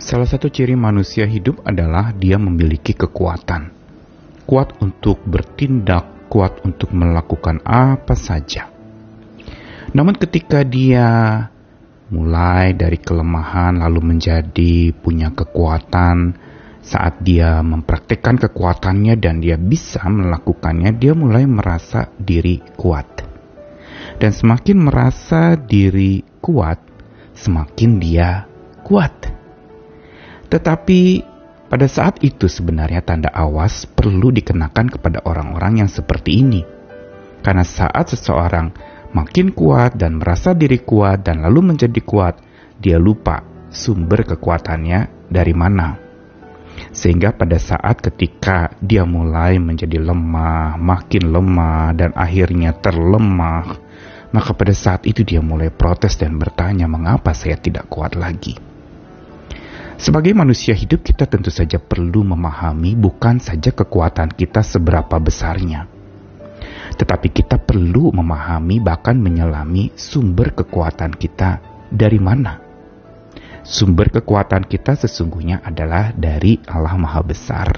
Salah satu ciri manusia hidup adalah dia memiliki kekuatan. Kuat untuk bertindak, kuat untuk melakukan apa saja. Namun ketika dia mulai dari kelemahan lalu menjadi punya kekuatan, saat dia mempraktikkan kekuatannya dan dia bisa melakukannya, dia mulai merasa diri kuat. Dan semakin merasa diri kuat, semakin dia kuat. Tetapi pada saat itu sebenarnya tanda awas perlu dikenakan kepada orang-orang yang seperti ini. Karena saat seseorang makin kuat dan merasa diri kuat dan lalu menjadi kuat, dia lupa sumber kekuatannya dari mana. Sehingga pada saat ketika dia mulai menjadi lemah, makin lemah dan akhirnya terlemah, maka pada saat itu dia mulai protes dan bertanya mengapa saya tidak kuat lagi. Sebagai manusia hidup kita tentu saja perlu memahami bukan saja kekuatan kita seberapa besarnya. Tetapi kita perlu memahami bahkan menyelami sumber kekuatan kita dari mana. Sumber kekuatan kita sesungguhnya adalah dari Allah Maha Besar.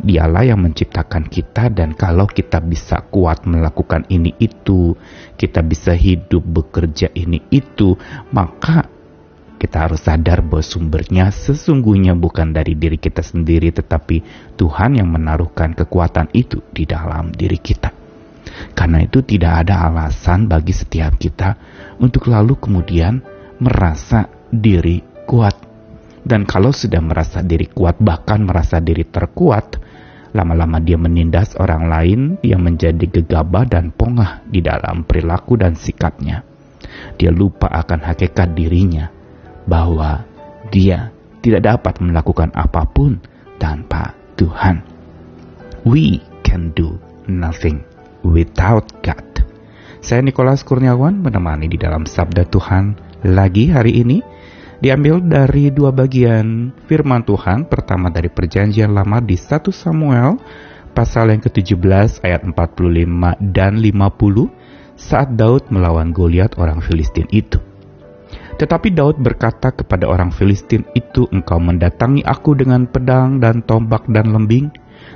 Dialah yang menciptakan kita dan kalau kita bisa kuat melakukan ini itu, kita bisa hidup bekerja ini itu, maka kita harus sadar bahwa sumbernya sesungguhnya bukan dari diri kita sendiri, tetapi Tuhan yang menaruhkan kekuatan itu di dalam diri kita. Karena itu, tidak ada alasan bagi setiap kita untuk lalu kemudian merasa diri kuat. Dan kalau sudah merasa diri kuat, bahkan merasa diri terkuat, lama-lama dia menindas orang lain yang menjadi gegabah dan pongah di dalam perilaku dan sikapnya. Dia lupa akan hakikat dirinya bahwa dia tidak dapat melakukan apa pun tanpa Tuhan. We can do nothing without God. Saya Nikolas Kurniawan menemani di dalam Sabda Tuhan lagi hari ini diambil dari dua bagian firman Tuhan. Pertama dari perjanjian lama di 1 Samuel pasal yang ke-17 ayat 45 dan 50 saat Daud melawan Goliat orang Filistin itu. Tetapi Daud berkata kepada orang Filistin itu, engkau mendatangi aku dengan pedang dan tombak dan lembing,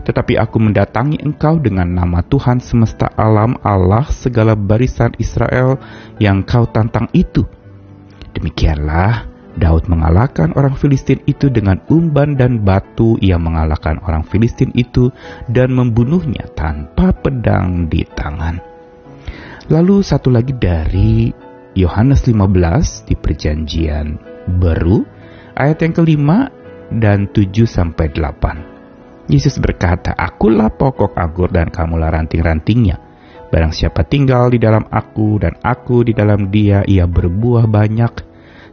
tetapi aku mendatangi engkau dengan nama Tuhan semesta alam Allah segala barisan Israel yang kau tantang itu. Demikianlah Daud mengalahkan orang Filistin itu dengan umban dan batu. Ia mengalahkan orang Filistin itu dan membunuhnya tanpa pedang di tangan. Lalu satu lagi dari Yohanes 15 di perjanjian baru ayat yang kelima dan 7 sampai 8. Yesus berkata, Akulah pokok anggur dan kamulah ranting-rantingnya. Barang siapa tinggal di dalam aku dan aku di dalam dia, ia berbuah banyak.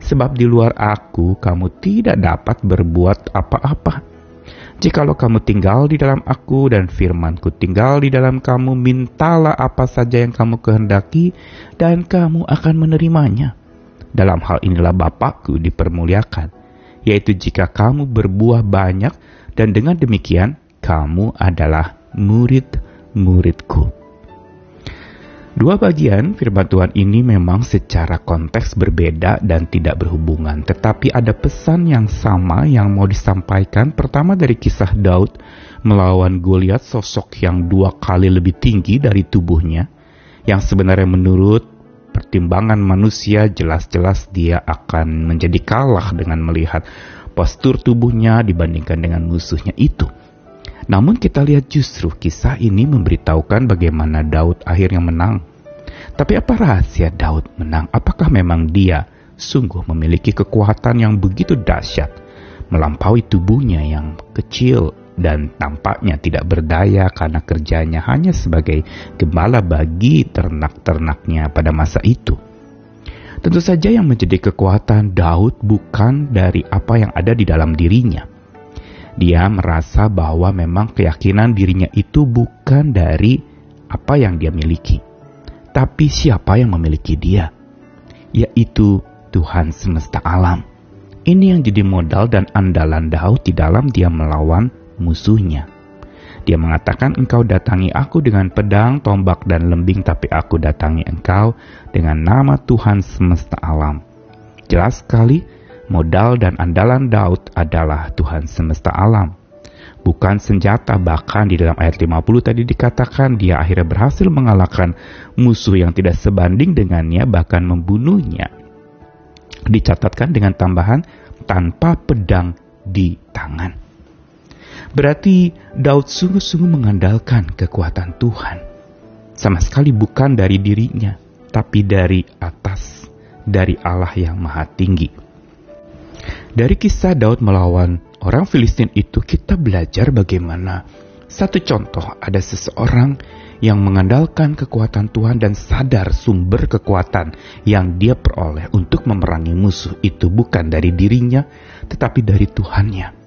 Sebab di luar aku, kamu tidak dapat berbuat apa-apa. Jikalau kamu tinggal di dalam aku dan firmanku tinggal di dalam kamu, mintalah apa saja yang kamu kehendaki dan kamu akan menerimanya. Dalam hal inilah Bapakku dipermuliakan, yaitu jika kamu berbuah banyak dan dengan demikian kamu adalah murid-muridku. Dua bagian firman Tuhan ini memang secara konteks berbeda dan tidak berhubungan, tetapi ada pesan yang sama yang mau disampaikan. Pertama dari kisah Daud melawan Goliat, sosok yang dua kali lebih tinggi dari tubuhnya, yang sebenarnya menurut pertimbangan manusia jelas-jelas dia akan menjadi kalah dengan melihat postur tubuhnya dibandingkan dengan musuhnya itu. Namun kita lihat justru kisah ini memberitahukan bagaimana Daud akhirnya menang. Tapi apa rahasia Daud menang? Apakah memang dia sungguh memiliki kekuatan yang begitu dahsyat, melampaui tubuhnya yang kecil dan tampaknya tidak berdaya karena kerjanya hanya sebagai gembala bagi ternak-ternaknya pada masa itu? Tentu saja yang menjadi kekuatan Daud bukan dari apa yang ada di dalam dirinya, dia merasa bahwa memang keyakinan dirinya itu bukan dari apa yang dia miliki, tapi siapa yang memiliki dia, yaitu Tuhan semesta alam. Ini yang jadi modal dan andalan Daud di dalam dia melawan musuhnya. Dia mengatakan, "Engkau datangi aku dengan pedang, tombak, dan lembing, tapi aku datangi engkau dengan nama Tuhan semesta alam." Jelas sekali Modal dan andalan Daud adalah Tuhan semesta alam. Bukan senjata, bahkan di dalam ayat 50 tadi dikatakan dia akhirnya berhasil mengalahkan musuh yang tidak sebanding dengannya, bahkan membunuhnya. Dicatatkan dengan tambahan tanpa pedang di tangan. Berarti Daud sungguh-sungguh mengandalkan kekuatan Tuhan. Sama sekali bukan dari dirinya, tapi dari atas, dari Allah yang maha tinggi. Dari kisah Daud melawan orang Filistin itu kita belajar bagaimana satu contoh ada seseorang yang mengandalkan kekuatan Tuhan dan sadar sumber kekuatan yang dia peroleh untuk memerangi musuh itu bukan dari dirinya tetapi dari Tuhannya.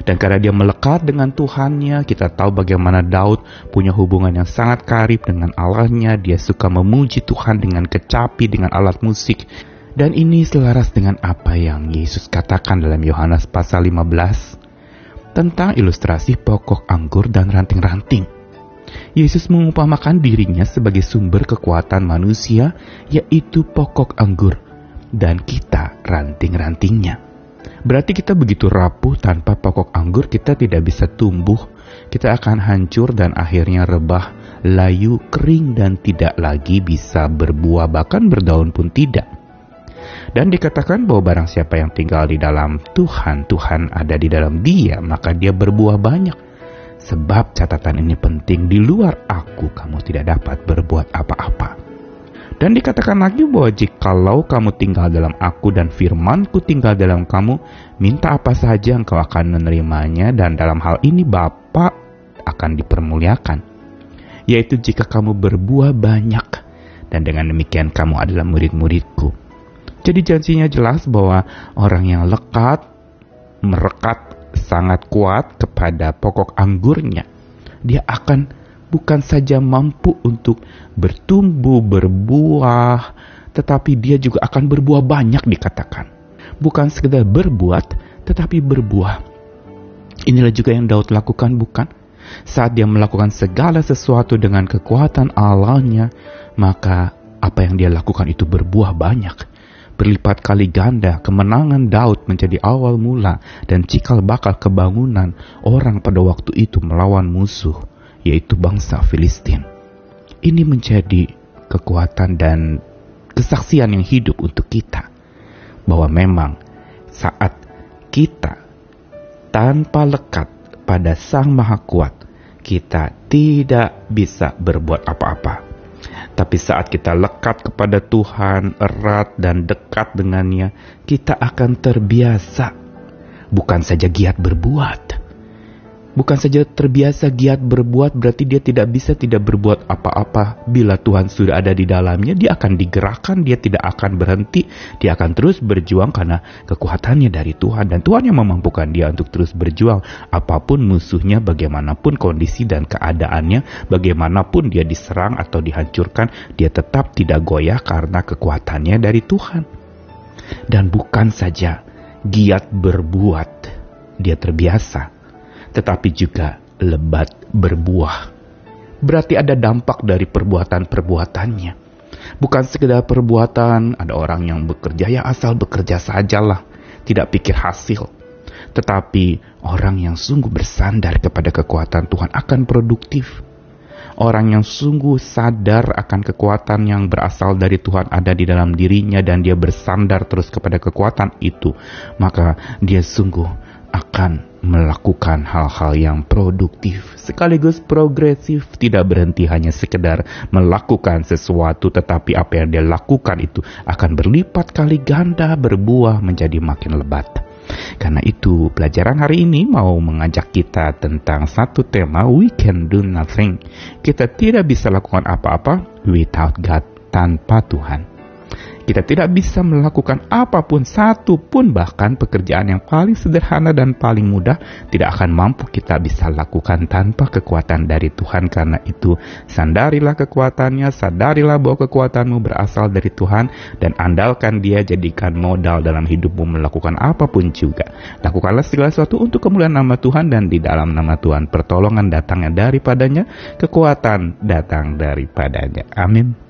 Dan karena dia melekat dengan Tuhannya, kita tahu bagaimana Daud punya hubungan yang sangat karib dengan Allahnya. Dia suka memuji Tuhan dengan kecapi, dengan alat musik. Dan ini selaras dengan apa yang Yesus katakan dalam Yohanes pasal 15 tentang ilustrasi pokok anggur dan ranting-ranting. Yesus mengumpamakan dirinya sebagai sumber kekuatan manusia, yaitu pokok anggur, dan kita ranting-rantingnya. Berarti kita begitu rapuh tanpa pokok anggur, kita tidak bisa tumbuh, kita akan hancur dan akhirnya rebah, layu, kering, dan tidak lagi bisa berbuah, bahkan berdaun pun tidak. Dan dikatakan bahwa barang siapa yang tinggal di dalam Tuhan, Tuhan ada di dalam dia, maka dia berbuah banyak. Sebab catatan ini penting, di luar aku kamu tidak dapat berbuat apa-apa. Dan dikatakan lagi bahwa jikalau kamu tinggal dalam aku dan firmanku tinggal dalam kamu, minta apa saja engkau akan menerimanya dan dalam hal ini Bapa akan dipermuliakan. Yaitu jika kamu berbuah banyak dan dengan demikian kamu adalah murid-muridku. Jadi janjinya jelas bahwa orang yang lekat, merekat sangat kuat kepada pokok anggurnya, dia akan bukan saja mampu untuk bertumbuh, berbuah, tetapi dia juga akan berbuah banyak dikatakan. Bukan sekedar berbuat, tetapi berbuah. Inilah juga yang Daud lakukan bukan? Saat dia melakukan segala sesuatu dengan kekuatan Allahnya, maka apa yang dia lakukan itu berbuah banyak berlipat kali ganda kemenangan Daud menjadi awal mula dan cikal bakal kebangunan orang pada waktu itu melawan musuh, yaitu bangsa Filistin. Ini menjadi kekuatan dan kesaksian yang hidup untuk kita bahwa memang saat kita tanpa lekat pada Sang Maha Kuat, kita tidak bisa berbuat apa-apa tapi saat kita lekat kepada Tuhan, erat dan dekat dengannya, kita akan terbiasa. Bukan saja giat berbuat, Bukan saja terbiasa giat berbuat berarti dia tidak bisa tidak berbuat apa-apa. Bila Tuhan sudah ada di dalamnya, dia akan digerakkan, dia tidak akan berhenti, dia akan terus berjuang karena kekuatannya dari Tuhan dan Tuhan yang memampukan dia untuk terus berjuang. Apa pun musuhnya, bagaimanapun kondisi dan keadaannya, bagaimanapun dia diserang atau dihancurkan, dia tetap tidak goyah karena kekuatannya dari Tuhan. Dan bukan saja giat berbuat, dia terbiasa tetapi juga lebat berbuah. Berarti ada dampak dari perbuatan-perbuatannya. Bukan sekedar perbuatan, ada orang yang bekerja ya asal bekerja sajalah, tidak pikir hasil. Tetapi orang yang sungguh bersandar kepada kekuatan Tuhan akan produktif. Orang yang sungguh sadar akan kekuatan yang berasal dari Tuhan ada di dalam dirinya dan dia bersandar terus kepada kekuatan itu, maka dia sungguh akan melakukan hal-hal yang produktif sekaligus progresif. Tidak berhenti hanya sekedar melakukan sesuatu tetapi apa yang dia lakukan itu akan berlipat kali ganda berbuah menjadi makin lebat. Karena itu pelajaran hari ini mau mengajak kita tentang satu tema we can do nothing. Kita tidak bisa lakukan apa-apa without God tanpa Tuhan kita tidak bisa melakukan apa pun satu pun bahkan pekerjaan yang paling sederhana dan paling mudah tidak akan mampu kita bisa lakukan tanpa kekuatan dari Tuhan. Karena itu sandarilah kekuatannya sadarilah bahwa kekuatanmu berasal dari Tuhan dan andalkan dia jadikan modal dalam hidupmu melakukan apa pun juga. Lakukanlah segala sesuatu untuk kemuliaan nama Tuhan dan di dalam nama Tuhan pertolongan datangnya daripadanya kekuatan datang daripadanya. Amin